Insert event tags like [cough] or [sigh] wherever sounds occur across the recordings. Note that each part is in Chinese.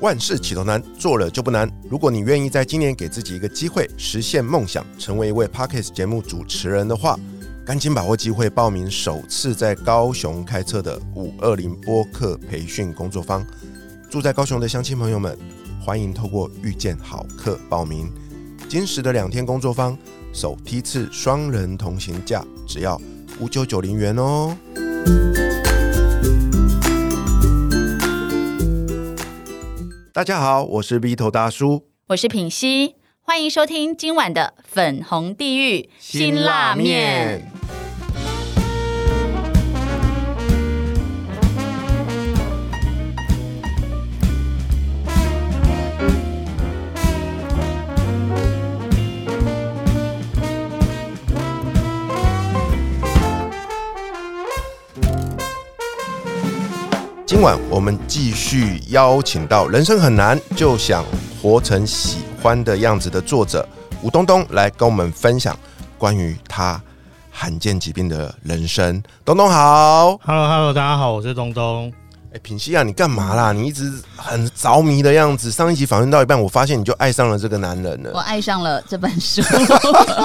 万事起头难，做了就不难。如果你愿意在今年给自己一个机会，实现梦想，成为一位 Podcast 节目主持人的话，赶紧把握机会报名首次在高雄开设的五二零播客培训工作坊。住在高雄的乡亲朋友们，欢迎透过遇见好客报名。今时的两天工作坊，首批次双人同行价只要五九九零元哦。大家好，我是 V 头大叔。我是品溪，欢迎收听今晚的粉红地狱辛辣面。今晚我们继续邀请到《人生很难就想活成喜欢的样子》的作者吴东东来跟我们分享关于他罕见疾病的人生。东东好，Hello Hello，大家好，我是东东。哎，品西啊，你干嘛啦？你一直很着迷的样子。上一集访问到一半，我发现你就爱上了这个男人了。我爱上了这本书。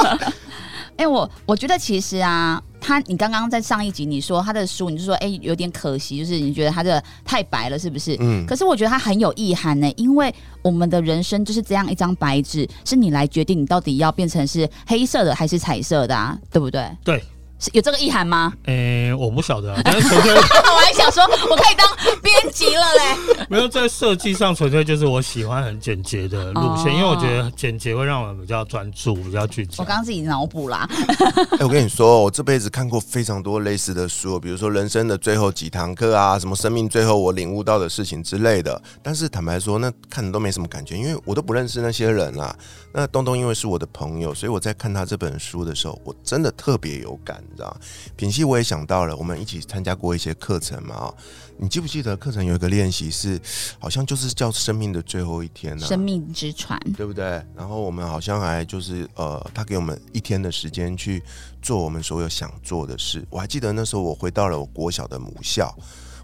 [laughs] 哎、我我觉得其实啊，他你刚刚在上一集你说他的书，你就说哎、有点可惜，就是你觉得他的太白了，是不是？嗯，可是我觉得他很有意涵呢，因为我们的人生就是这样一张白纸，是你来决定你到底要变成是黑色的还是彩色的啊，对不对？对，是有这个意涵吗？诶、我不晓得、啊，[laughs] 但是纯粹我还想说，我可以当编辑了嘞。没有在设计上，纯粹就是我喜欢很简洁的路线，哦因为我觉得简洁会让我们比较专注，比较聚焦我。刚刚自己脑补啦，[laughs] 哎、我跟你说，我这辈子看过非常多类似的书，比如说《人生的最后几堂课》啊，什么生命最后我领悟到的事情之类的。但是坦白说，那看的都没什么感觉，因为我都不认识那些人啦。那东东因为是我的朋友，所以我在看他这本书的时候，我真的特别有感，你知道吗？品系我也想到了，我们一起参加过一些课程嘛，哦，你记不记得课程有一个练习是，好像就是叫生命的最后一天呢、生命之船。对不对？然后我们好像还就是呃，他给我们一天的时间去做我们所有想做的事。我还记得那时候我回到了我国小的母校，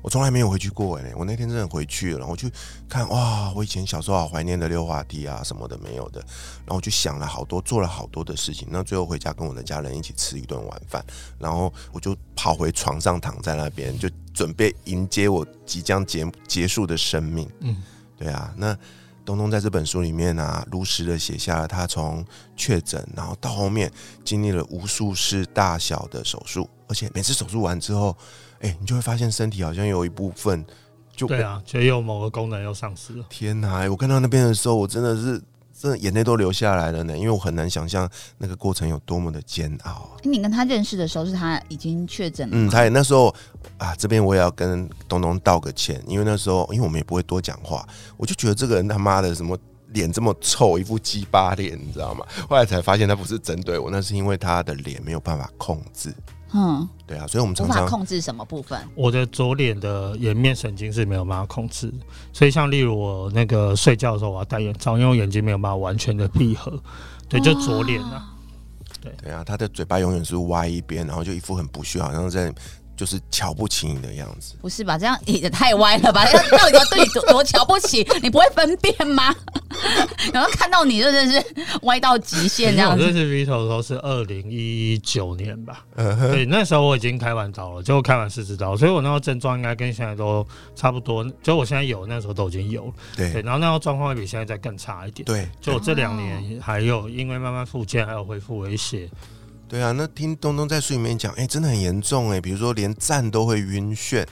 我从来没有回去过哎，我那天真的回去了，然后我去看哇，我以前小时候好怀念的溜滑梯啊什么的没有的，然后我就想了好多，做了好多的事情。那最后回家跟我的家人一起吃一顿晚饭，然后我就跑回床上躺在那边，就准备迎接我即将结结束的生命。嗯，对啊，那。东东在这本书里面啊，如实的写下了他从确诊，然后到后面经历了无数次大小的手术，而且每次手术完之后，哎、你就会发现身体好像有一部分就对啊，就有某个功能又丧失了。天哪！哎我看到那边的时候，我真的是真的眼泪都流下来了呢，因为我很难想象那个过程有多么的煎熬啊。你跟他认识的时候，是他已经确诊了嗯，他也那时候啊，这边我也要跟东东道个歉，因为那时候因为我们也不会多讲话，我就觉得这个人他妈的什么脸这么臭，一副鸡巴脸，你知道吗？后来才发现他不是针对我，那是因为他的脸没有办法控制。嗯，对啊，所以我们无法常常控制什么部分？我的左脸的颜面神经是没有办法控制，所以像例如我那个睡觉的时候，我要戴眼罩，因为我眼睛没有办法完全的闭合。对，就左脸啊。对啊，他的嘴巴永远是歪一边，然后就一副很不屑，好像在就是瞧不起你的样子。不是吧？这样也太歪了吧？到底要对你多多瞧不起？你不会分辨吗？[laughs] 然后看到你真的是歪到极限这样子。我认识 Vito 的时候是二零一九年吧，对，那时候我已经开完刀了，就开完四支刀，所以我那时候症状应该跟现在都差不多，就我现在有那时候都已经有了，对，对然后那时候状况会比现在再更差一点。对。就我这两年还有因为慢慢复健，还有恢复了一些，对啊，那听东东在书里面讲，哎、真的很严重哎，比如说连站都会晕眩，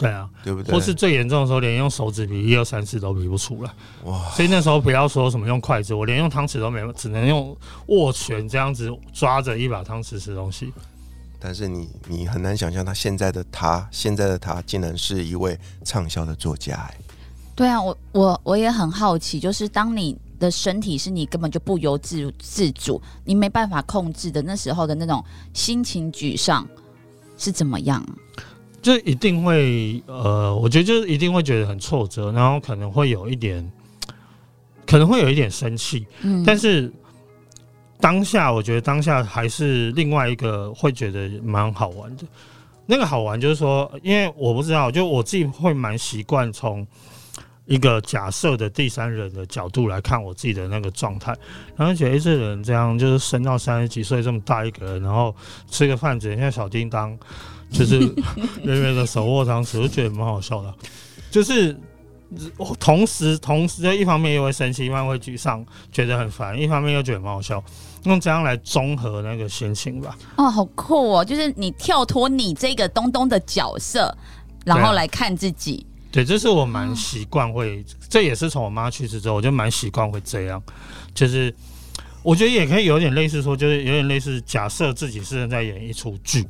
对啊，对不对？或是最严重的时候，连用手指比一二三四都比不出来，哇，所以那时候不要说什么用筷子，我连用汤匙都没有，只能用握拳这样子抓着一把汤匙吃东西。但是你你很难想象他现在的他，现在的他竟然是一位畅销的作家哎。对啊，我我我也很好奇，就是当你的身体是你根本就不由自自主，你没办法控制的那时候的那种心情沮丧是怎么样？就一定会呃，我觉得就是一定会觉得很挫折，然后可能会有一点，可能会有一点生气，嗯，但是当下我觉得当下还是另外一个会觉得蛮好玩的。那个好玩就是说，因为我不知道，就我自己会蛮习惯从一个假设的第三人的角度来看我自己的那个状态，然后觉得哎，这人这样就是生到三十几岁这么大一个人，然后吃个饭只像小叮当，就是远远的手握汤匙，就觉得蛮好笑的，就是。同时，同时，就一方面又会生气，一方面会沮丧，觉得很烦；一方面又觉得蛮好笑，用这样来综合那个心情吧。哦，好酷哦！就是你跳脱你这个东东的角色，然后来看自己。对，这是我蛮习惯会，这也是从我妈去世之后，我就蛮习惯会这样。就是我觉得也可以有点类似说，就是有点类似假设自己是在演一出剧。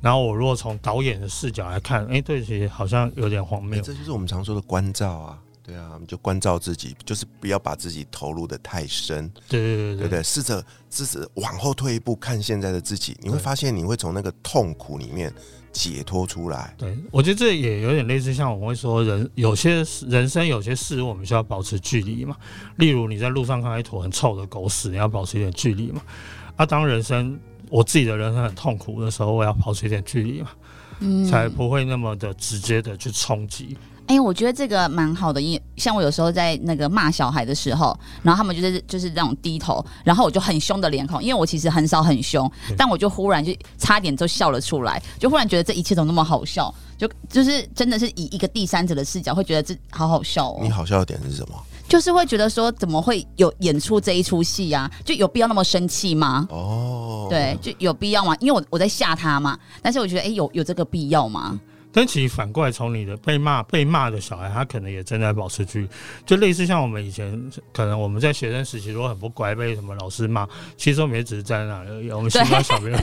然后我如果从导演的视角来看，哎，对，其实好像有点荒谬。这就是我们常说的关照啊，对啊，我们就关照自己，就是不要把自己投入的太深。对对对对对，试着试着往后退一步看现在的自己，你会发现你会从那个痛苦里面解脱出来。对，我觉得这也有点类似，像我们会说，人有些人生有些事，我们需要保持距离嘛。例如你在路上看到一坨很臭的狗屎，你要保持一点距离嘛。啊，当人生。我自己的人生很痛苦的时候，我要保持一点距离嘛，嗯，才不会那么的直接的去冲击。哎，我觉得这个蛮好的，因为像我有时候在那个骂小孩的时候，然后他们就是就是那种低头，然后我就很凶的脸孔，因为我其实很少很凶，但我就忽然就差点就笑了出来，就忽然觉得这一切怎么那么好笑，就就是真的是以一个第三者的视角会觉得这好好笑哦。你好笑的点是什么？就是会觉得说，怎么会有演出这一出戏呀？就有必要那么生气吗？哦，对，就有必要吗？因为我我在吓他嘛。但是我觉得，哎，有有这个必要吗？但其实反过来，从你的被骂被骂的小孩，他可能也正在保持距离，就类似像我们以前，可能我们在学生时期如果很不乖，被什么老师骂，其实我们也只是在那而已。我们喜欢小朋友。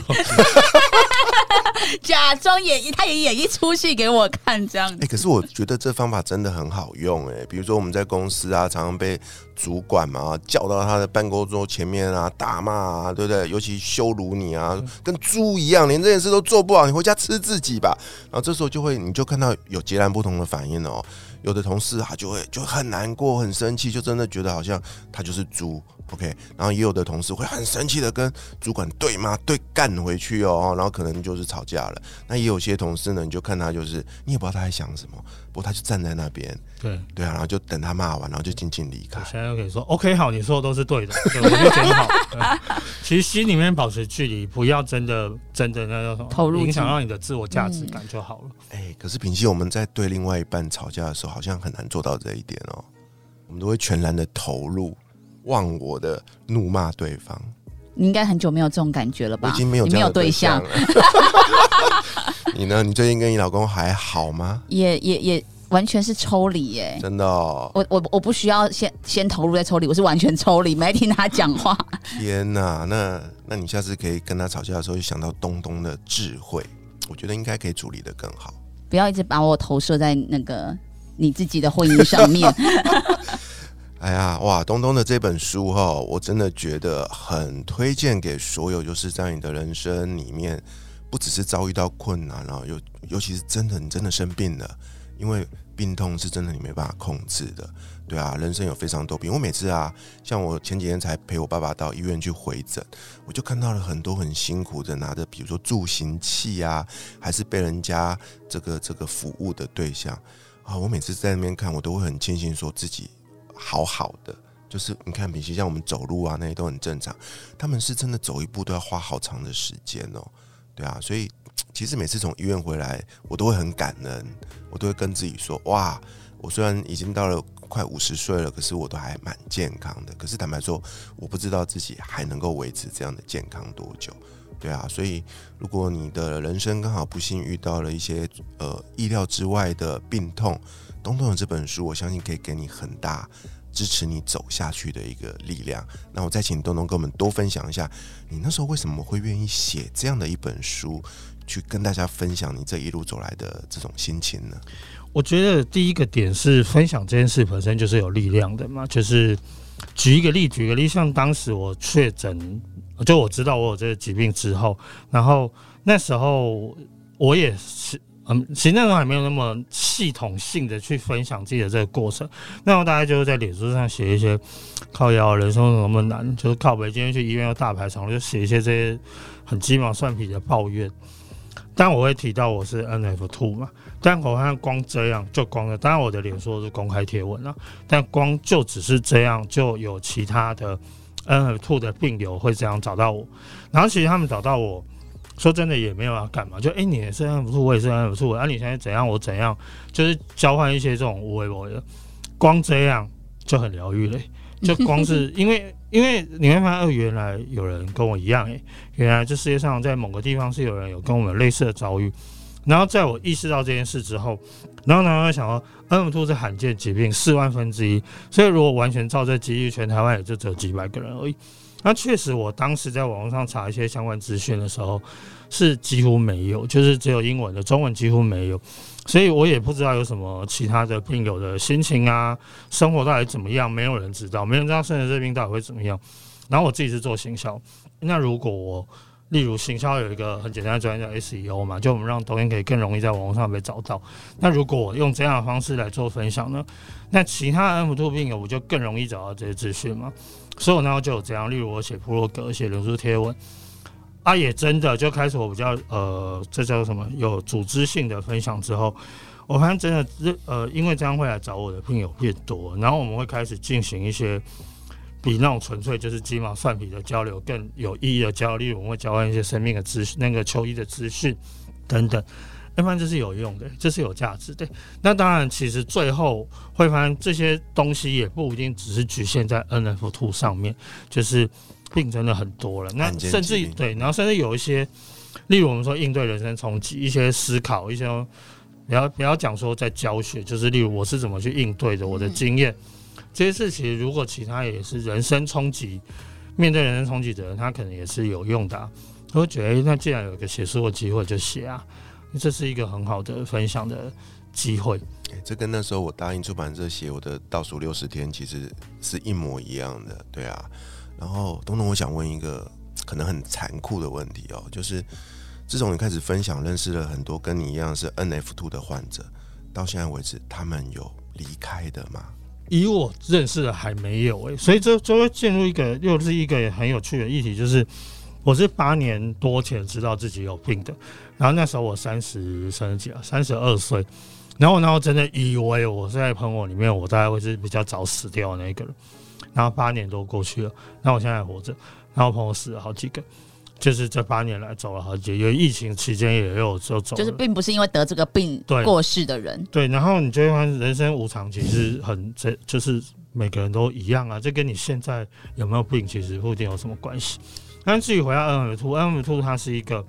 [laughs] 假装演绎，他也演一出戏给我看，这样子。哎，可是我觉得这方法真的很好用，哎，比如说我们在公司啊，常常被主管嘛叫到他的办公桌前面啊，大骂啊，对不对？尤其羞辱你啊，跟猪一样，连这件事都做不好，你回家吃自己吧。然后这时候就会，你就看到有截然不同的反应哦。有的同事他就会就很难过、很生气，就真的觉得好像他就是猪。OK，然后也有的同事会很生气的跟主管对骂、对干回去哦，然后可能就是吵架了。那也有些同事呢，你就看他就是你也不知道他在想什么，不过他就站在那边，对对啊，然后就等他骂完，然后就静静离开。现在又可以说 OK 好，你说的都是对的，我就觉得好。其实心里面保持距离，不要真的真的那种投入影响到你的自我价值感就好了。哎，可是平息我们在对另外一半吵架的时候，好像很难做到这一点哦。我们都会全然的投入。忘我的怒骂对方，你应该很久没有这种感觉了吧？已经没有没有对象了。[laughs] 你呢？你最近跟你老公还好吗？也也也完全是抽离耶！真的，我我我不需要先先投入再抽离，我是完全抽离，没听他讲话。天哪，那那你下次可以跟他吵架的时候，就想到东东的智慧，我觉得应该可以处理的更好。不要一直把我投射在那个你自己的婚姻上面。[laughs] 哎呀，哇！东东的这本书哈，我真的觉得很推荐给所有，就是在你的人生里面，不只是遭遇到困难，了尤尤其是真的你真的生病了，因为病痛是真的你没办法控制的，对啊，人生有非常多病。我每次啊，像我前几天才陪我爸爸到医院去回诊，我就看到了很多很辛苦的拿着，比如说助行器啊，还是被人家这个这个服务的对象啊，我每次在那边看，我都会很庆幸说自己。好好的，就是你看，比如像我们走路啊，那些都很正常。他们是真的走一步都要花好长的时间哦，对啊。所以 [tsk] 其实每次从医院回来，我都会很感恩，我都会跟自己说：哇，我虽然已经到了快五十岁了，可是我都还蛮健康的。可是坦白说，我不知道自己还能够维持这样的健康多久，对啊。所以如果你的人生刚好不幸遇到了一些呃意料之外的病痛，东东的这本书，我相信可以给你很大支持你走下去的一个力量。那我再请东东跟我们多分享一下，你那时候为什么会愿意写这样的一本书，去跟大家分享你这一路走来的这种心情呢？我觉得第一个点是分享这件事本身就是有力量的嘛。就是举一个例，举个例，像当时我确诊，就我知道我有这个疾病之后，然后那时候我也是。嗯，其实那时候还没有那么系统性的去分享自己的这个过程。那时候大概就是在脸书上写一些靠腰人生怎么难，就是靠北今天去医院要大排长龙，就写一些这些很鸡毛蒜皮的抱怨。但我会提到我是 NF two 嘛，但我看光这样就光了，当然我的脸书是公开贴文了，但光就只是这样，就有其他的 NF two 的病友会这样找到我，然后其实他们找到我说真的也没有要干嘛，就哎、你也是 NF two，我也是 NF two，啊你现在怎样我怎样，就是交换一些这种无为我的，光这样就很疗愈嘞，就光是 [laughs] 因为因为你会发现，哦，原来有人跟我一样，诶，原来这世界上在某个地方是有人有跟我们类似的遭遇。然后在我意识到这件事之后，然后呢，我想说，N 兔是罕见疾病，四万分之一，所以如果完全照这几率，全台湾也就只有几百个人而已。那确实，我当时在网络上查一些相关资讯的时候，是几乎没有，就是只有英文的，中文几乎没有。所以我也不知道有什么其他的病友的心情啊，生活到底怎么样，没有人知道，没人知道生了这病到底会怎么样。然后我自己是做行销，那如果我例如行销有一个很简单的专业叫 SEO 嘛，就我们让抖音可以更容易在网络上被找到。那如果我用这样的方式来做分享呢，那其他 N 2病友我就更容易找到这些资讯嘛。所以我那时候就有这样，例如我写部落格、写脸书贴文。啊，也真的就开始我比较呃，这叫什么有组织性的分享之后，我发现真的呃，因为这样会来找我的病友变多，然后我们会开始进行一些比那种纯粹就是鸡毛蒜皮的交流更有意义的交流，我们会交换一些生命的资讯、那个求医的资讯等等，要不然这是有用的，这是有价值的。那当然，其实最后会发现这些东西也不一定只是局限在 NF two 上面，就是。病真的很多了，那甚至对，然后甚至有一些，例如我们说应对人生冲击，一些思考，一些不要不要讲说在教学，就是例如我是怎么去应对的，我的经验，这些事情如果其他也是人生冲击，面对人生冲击的人，他可能也是有用的啊、我会觉得，诶那既然有一个写书的机会，就写啊，这是一个很好的分享的机会。欸这跟那时候我答应出版社写我的倒数六十天其实是一模一样的，对啊。然后东东，我想问一个可能很残酷的问题哦，就是自从你开始分享，认识了很多跟你一样是 NF2 的患者，到现在为止，他们有离开的吗？以我认识的还没有诶、所以这就会进入一个又是一个很有趣的议题，就是我是八年多前知道自己有病的，然后那时候我三十三十几啊，三十二岁，然后然后真的以为我是在朋友里面，我大概会是比较早死掉的那一个人，然后八年都过去了，那我现在还活着，然后朋友死了好几个。就是这八年来走了好几个，有疫情期间也有就走了，就是并不是因为得这个病对过世的人，对，然后你就会发现人生无常，其实很这就是每个人都一样啊，这跟你现在有没有病其实不一定有什么关系。但至于回到 N M 兔，N M 兔它是一个，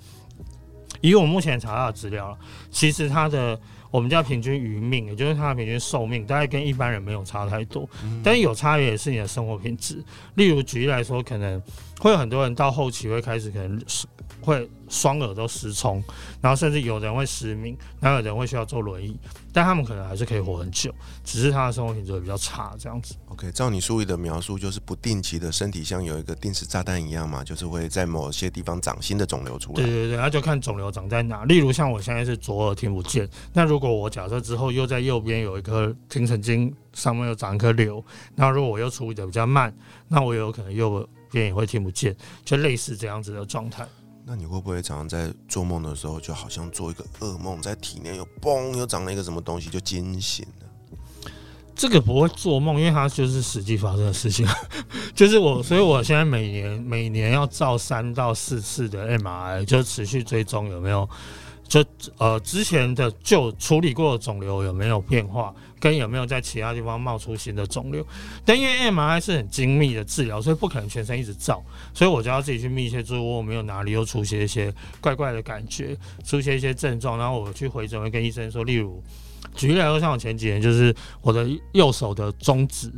以我目前查到的资料了，其实它的我们叫平均余命，也就是它的平均寿命，大概跟一般人没有差太多，但是有差别也是你的生活品质。例如举例来说，可能会有很多人到后期会开始可能是会双耳都失聪，然后甚至有人会失明，然后有人会需要坐轮椅，但他们可能还是可以活很久，只是他的生活品质会比较差这样子。OK，照你书里的描述，就是不定期的身体像有一个定时炸弹一样嘛，就是会在某些地方长新的肿瘤出来。对对对，那就看肿瘤长在哪。例如像我现在是左耳听不见，那如果我假设之后又在右边有一颗听神经上面又长一颗瘤，那如果我又处理的比较慢，那我有可能右边也会听不见，就类似这样子的状态。那你会不会常常在做梦的时候，就好像做一个噩梦，在体内又嘣又长了一个什么东西，就惊醒了？这个不会做梦，因为它就是实际发生的事情。[laughs] 就是我，所以我现在每年每年要照三到四次的 MRI，就持续追踪有没有，就呃之前的就处理过的肿瘤有没有变化，跟有没有在其他地方冒出新的肿瘤。但因为 MRI 是很精密的治疗，所以不可能全身一直照，所以我就要自己去密切注意我没有哪里又出现一些怪怪的感觉，出现一些症状，然后我去回诊会跟医生说，例如。举例来说，像我前几年就是我的右手的中指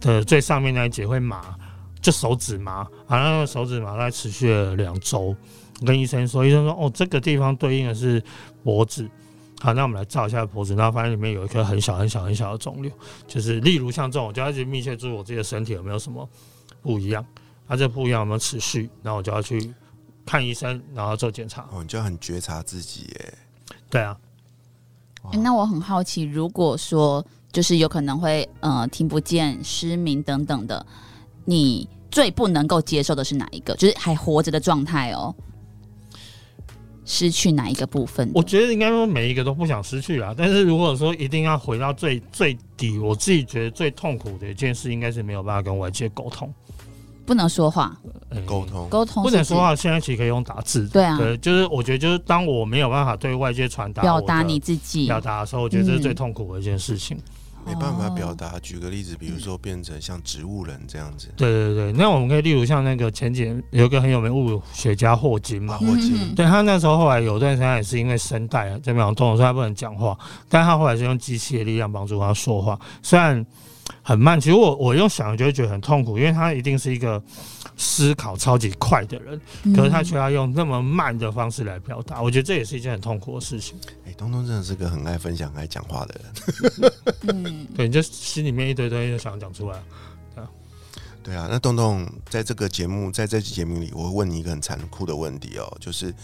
的最上面那一节会麻，就手指麻，好像手指麻大概持续了两周。我跟医生说，医生说哦，这个地方对应的是脖子。好，那我们来照一下脖子，然后发现里面有一颗很小很小很小的肿瘤，就是例如像这种，我就要去密切注意我自己的身体有没有什么不一样，啊，这不一样有没有持续，然后我就要去看医生，然后做检查。哦，你就很觉察自己耶。对啊，诶那我很好奇，如果说就是有可能会呃听不见、失明等等的，你最不能够接受的是哪一个？就是还活着的状态哦。失去哪一个部分？我觉得应该说每一个都不想失去啊，但是如果说一定要回到最最底，我自己觉得最痛苦的一件事，应该是没有办法跟外界沟通。不能说话，呃沟通，沟通不能说话，现在其实可以用打字。对啊对，就是我觉得就是当我没有办法对外界传达表达你自己，表达的时候，我觉得这是最嗯痛苦的一件事情。没办法哦。表达。举个例子，比如说变成像植物人这样子，对对对，那我们可以例如像那个前几年有一个很有名物理学家霍金嘛啊，，霍金。嗯。对他那时候后来有段时间也是因为声带啊这边有动，所以他不能讲话，但他后来是用机器的力量帮助他说话，虽然很慢，其实我我用想就会觉得很痛苦，因为他一定是一个思考超级快的人，可是他却要用那么慢的方式来表达，我觉得这也是一件很痛苦的事情。哎，东东真的是个很爱分享、很爱讲话的人。嗯，对，你就心里面一堆东西就想讲出来。对啊，那东东在这个节目，在这期节目里，我会问你一个很残酷的问题哦，就是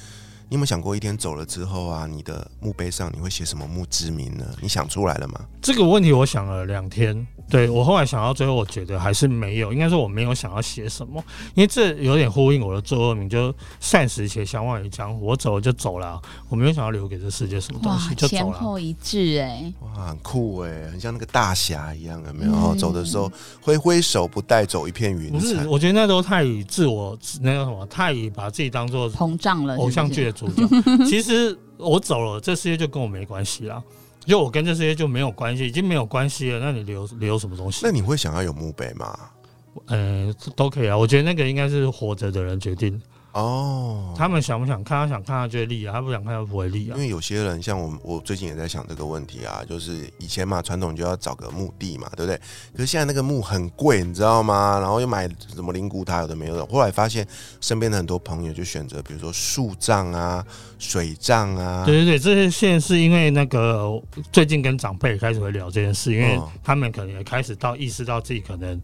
你有没有想过，一天走了之后啊，你的墓碑上你会写什么墓志铭呢？你想出来了吗？这个问题我想了两天，对我后来想到最后，我觉得还是没有，应该说我没有想要写什么，因为这有点呼应我的座右铭，就善时且相忘于江湖。我走了就走了，我没有想要留给这世界什么东西，，就前走了。后一致哎，哇，很酷哎，很像那个大侠一样，有没有？嗯走的时候挥挥手，不带走一片云不是，彩。我觉得那都太以自我那个什么，太以把自己当做膨胀了是是偶像剧的主角。其实我走了，这世界就跟我没关系啦，就我跟这世界就没有关系，已经没有关系了。那你留留什么东西那？你会想要有墓碑吗？呃，都可以啊。我觉得那个应该是活着的人决定，哦，他们想不想看，他想看他就会立啊，他不想看他不会立啊因。为有些人像我，我最近也在想这个问题啊，就是以前嘛，传统就要找个墓地嘛，对不对？可是现在那个墓很贵，你知道吗？然后又买什么灵骨塔，有的没有的。后来发现身边的很多朋友就选择，比如说树葬啊、水葬啊，对对对，这些现是因为那个最近跟长辈开始会聊这件事，因为哦他们可能也开始到意识到自己可能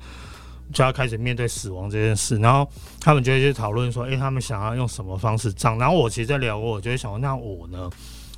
就要开始面对死亡这件事，然后他们就会去讨论说，诶，他们想要用什么方式葬。然后我其实在聊过，我就会想说，那我呢？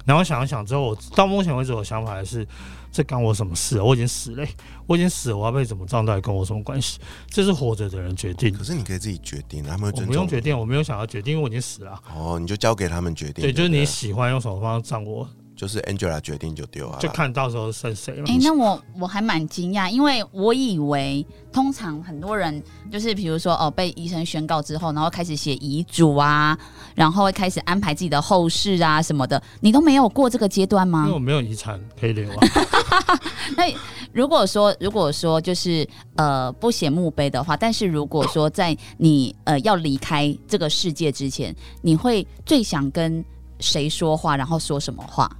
然后想一想之后，我到目前为止我的想法还是，这干我什么事啊？我已经死了欸、我已经死了，我要被怎么葬到底跟我什么关系？这是活着的人决定可，是你可以自己决定，他们会我。不用决定，我没有想要决定，因为我已经死了啊。哦，你就交给他们决定。对，就是你喜欢用什么方式葬我，就是 Angela 决定就丢啊，就看到时候剩谁了哎、。那我我还蛮惊讶，因为我以为通常很多人就是比如说哦被医生宣告之后，然后开始写遗嘱啊，然后会开始安排自己的后事啊什么的，你都没有过这个阶段吗因为？我没有遗产可以留啊。[laughs] 那如果说如果说就是呃不写墓碑的话，但是如果说在你呃要离开这个世界之前，你会最想跟谁说话，然后说什么话？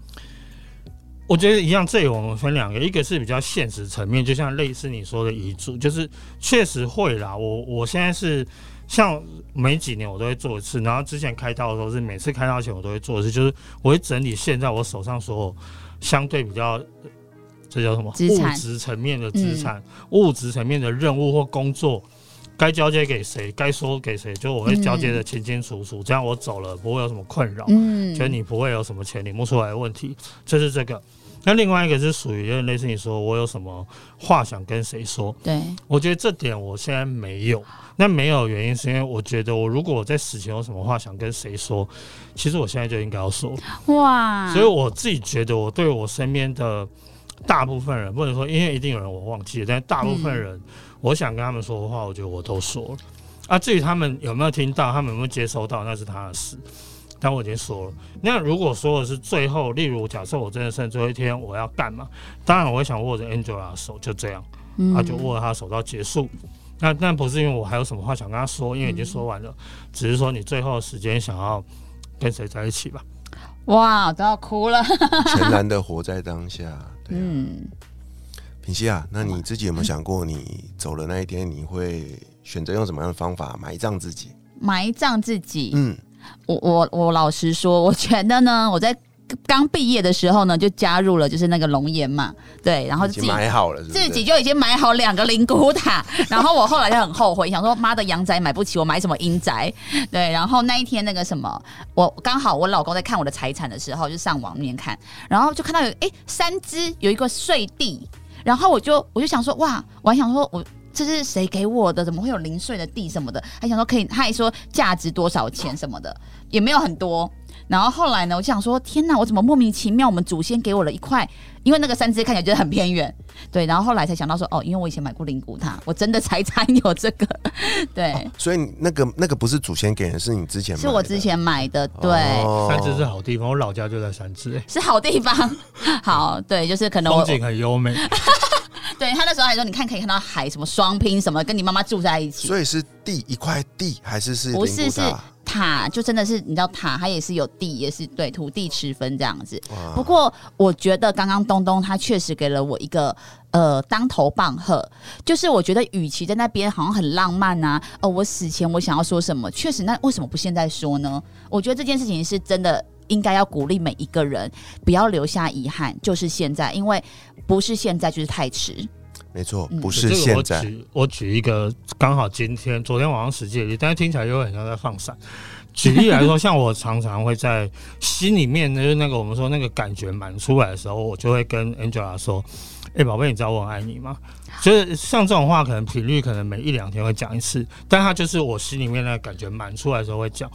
我觉得一样，这里我们分两个，一个是比较现实层面，就像类似你说的遗嘱，就是确实会啦。我我现在是像每几年我都会做一次，然后之前开刀的时候是每次开刀前我都会做一次，就是我会整理现在我手上所有相对比较。呃这叫什么？物质层面的资产，物质层面的任务或工作，该交接给谁，该说给谁，就我会交接的清清楚楚，这样我走了不会有什么困扰。嗯觉得你不会有什么钱领不出来的问题，这是这个。那另外一个是属于有点类似你说我有什么话想跟谁说，对，我觉得这点我现在没有。那没有原因是因为我觉得我如果我在死前有什么话想跟谁说，其实我现在就应该要说。哇，所以我自己觉得我对我身边的大部分人，不能说因为一定有人我忘记了，但大部分人我想跟他们说的话，我觉得我都说了。啊，至于他们有没有听到，他们有没有接收到，那是他的事。但我已经说了。那如果说的是最后，例如假设我真的剩最后一天，我要干嘛？当然我会想握着 Angela 的手，就这样，嗯啊，就握着她手到结束。那但不是因为我还有什么话想跟她说，因为已经说完了，只是说你最后的时间想要跟谁在一起吧。哇，都要哭了。全然的活在当下。对啊，嗯，品熙啊，那你自己有没有想过，你走了那一天，你会选择用什么样的方法埋葬自己？埋葬自己。嗯，我我我老实说，[laughs] 我觉得呢，我在刚毕业的时候呢，就加入了就是那个龙岩嘛，对，然后自己买好了，是是？自己就已经买好两个灵骨塔，然后我后来就很后悔，想说妈的阳宅买不起，我买什么阴宅？对，然后那一天那个什么，我刚好我老公在看我的财产的时候，就上网面看，然后就看到有哎三只有一个碎地，然后我就我就想说哇，我还想说我。这是谁给我的？怎么会有零碎的地什么的？还想说可以，他还说价值多少钱什么的，也没有很多。然后后来呢，我就想说，天哪，我怎么莫名其妙，我们祖先给我了一块，因为那个三只看起来觉得很偏远，对。然后后来才想到说，哦，因为我以前买过灵骨塔，我真的财产有这个，[laughs] 对，所以那个那个不是祖先给的，是你之前买的是我之前买的，对。哦三芝是好地方，我老家就在三芝、欸，是好地方，[laughs] 好对，就是可能我风景很优美。[laughs] 对他那时候还说，你看可以看到海，什么双拼什么，跟你妈妈住在一起，所以是地一块地还是是不是是塔塔，就真的是你知道塔，它也是有地，也是对土地持分这样子。不过我觉得刚刚东东他确实给了我一个呃当头棒喝，就是我觉得与其在那边好像很浪漫啊，哦我死前我想要说什么，确实那为什么不现在说呢？我觉得这件事情是真的。应该要鼓励每一个人，不要留下遗憾，就是现在，因为不是现在就是太迟。没错，嗯不是现在。举我举一个刚好今天昨天晚上实际的但是听起来又很像在放闪。举例来说，像我常常会在心里面就是那个我们说那个感觉满出来的时候，我就会跟 Angela 说：“哎、宝贝，你知道我很爱你吗？”就是像这种话，可能频率可能每一两天会讲一次，但它就是我心里面那个感觉满出来的时候会讲。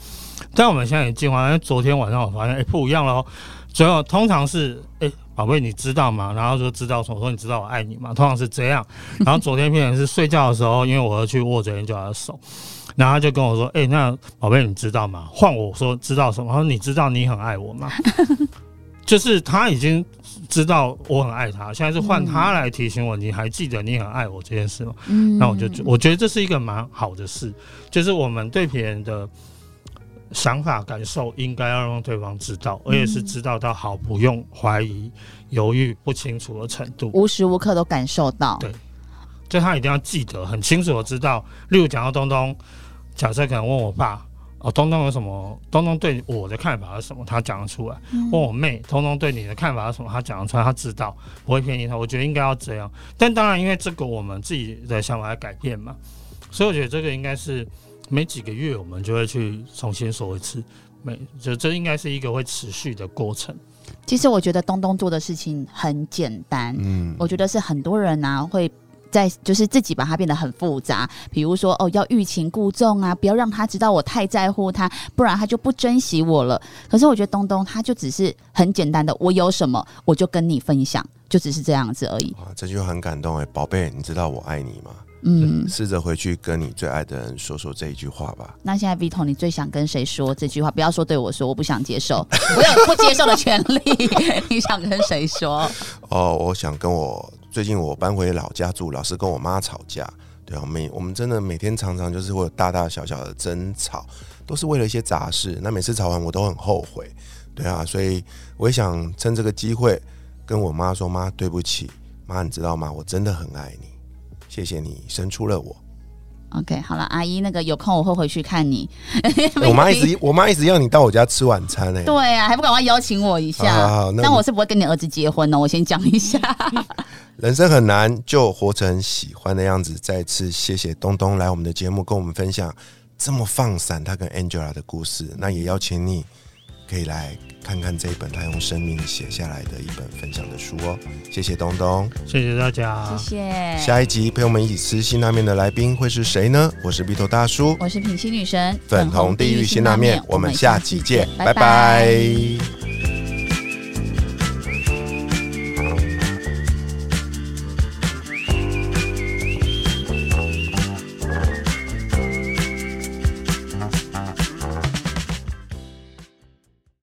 但我们现在也进化，因为昨天晚上我发现，哎、不一样了哦。最后通常是，哎、宝贝，你知道吗？然后就知道什么，我说你知道我爱你吗？通常是这样。然后昨天变成是睡觉的时候，因为我要去握着 Angela 的手，然后他就跟我说，哎、那宝贝，你知道吗？换我说知道什么？他说你知道你很爱我吗？[laughs] 就是他已经知道我很爱他，现在是换他来提醒我，你还记得你很爱我这件事吗？嗯那我就觉我觉得这是一个蛮好的事，就是我们对别人的想法感受应该要让对方知道，而且是知道到好不用怀疑、犹豫不清楚的程度。无时无刻都感受到。对就他一定要记得很清楚的知道，例如讲到东东，假设可能问我爸。哦，东东有什么？东东对我的看法是什么？他讲得出来。嗯问我妹，东东对你的看法是什么？他讲得出来，他知道，不会骗你他。我觉得应该要这样。但当然，因为这个我们自己的想法在改变嘛，所以我觉得这个应该是每几个月我们就会去重新说一次。每就这应该是一个会持续的过程。其实我觉得东东做的事情很简单，嗯，我觉得是很多人啊会。在就是自己把它变得很复杂，比如说哦，要欲擒故纵啊，不要让他知道我太在乎他，不然他就不珍惜我了。可是我觉得东东他就只是很简单的，我有什么我就跟你分享，就只是这样子而已。哇，这句话很感动哎，宝贝，你知道我爱你吗？嗯，试着回去跟你最爱的人说说这一句话吧。那现在 Vito，你最想跟谁说这句话？不要说对我说，我不想接受，[laughs] 我有不接受的权利。[laughs] 你想跟谁说？哦，我想跟我最近我搬回老家住，老是跟我妈吵架。对啊，每我们真的每天常常就是会有大大小小的争吵，都是为了一些杂事。那每次吵完我都很后悔。对啊，所以我也想趁这个机会跟我妈说：“妈，对不起，妈，你知道吗？我真的很爱你，谢谢你生出了我。OK，好了，阿姨，那个有空我会回去看你。欸 [laughs] 我妈一直 [laughs] 我妈一直要你到我家吃晚餐呢、对啊，还不赶快邀请我一下？好好好那我是不会跟你儿子结婚哦，我先讲一下。[laughs] 人生很难，就活成喜欢的样子。再次谢谢东东来我们的节目，跟我们分享这么放散他跟 Angela 的故事。那也邀请你可以来看看这一本他用生命写下来的一本分享的书哦。谢谢东东。谢谢大家，谢谢。下一集陪我们一起吃辛拉面的来宾会是谁呢？我是鼻头大叔，我是品心女神，粉红地狱辛拉面，我们下集见，拜拜拜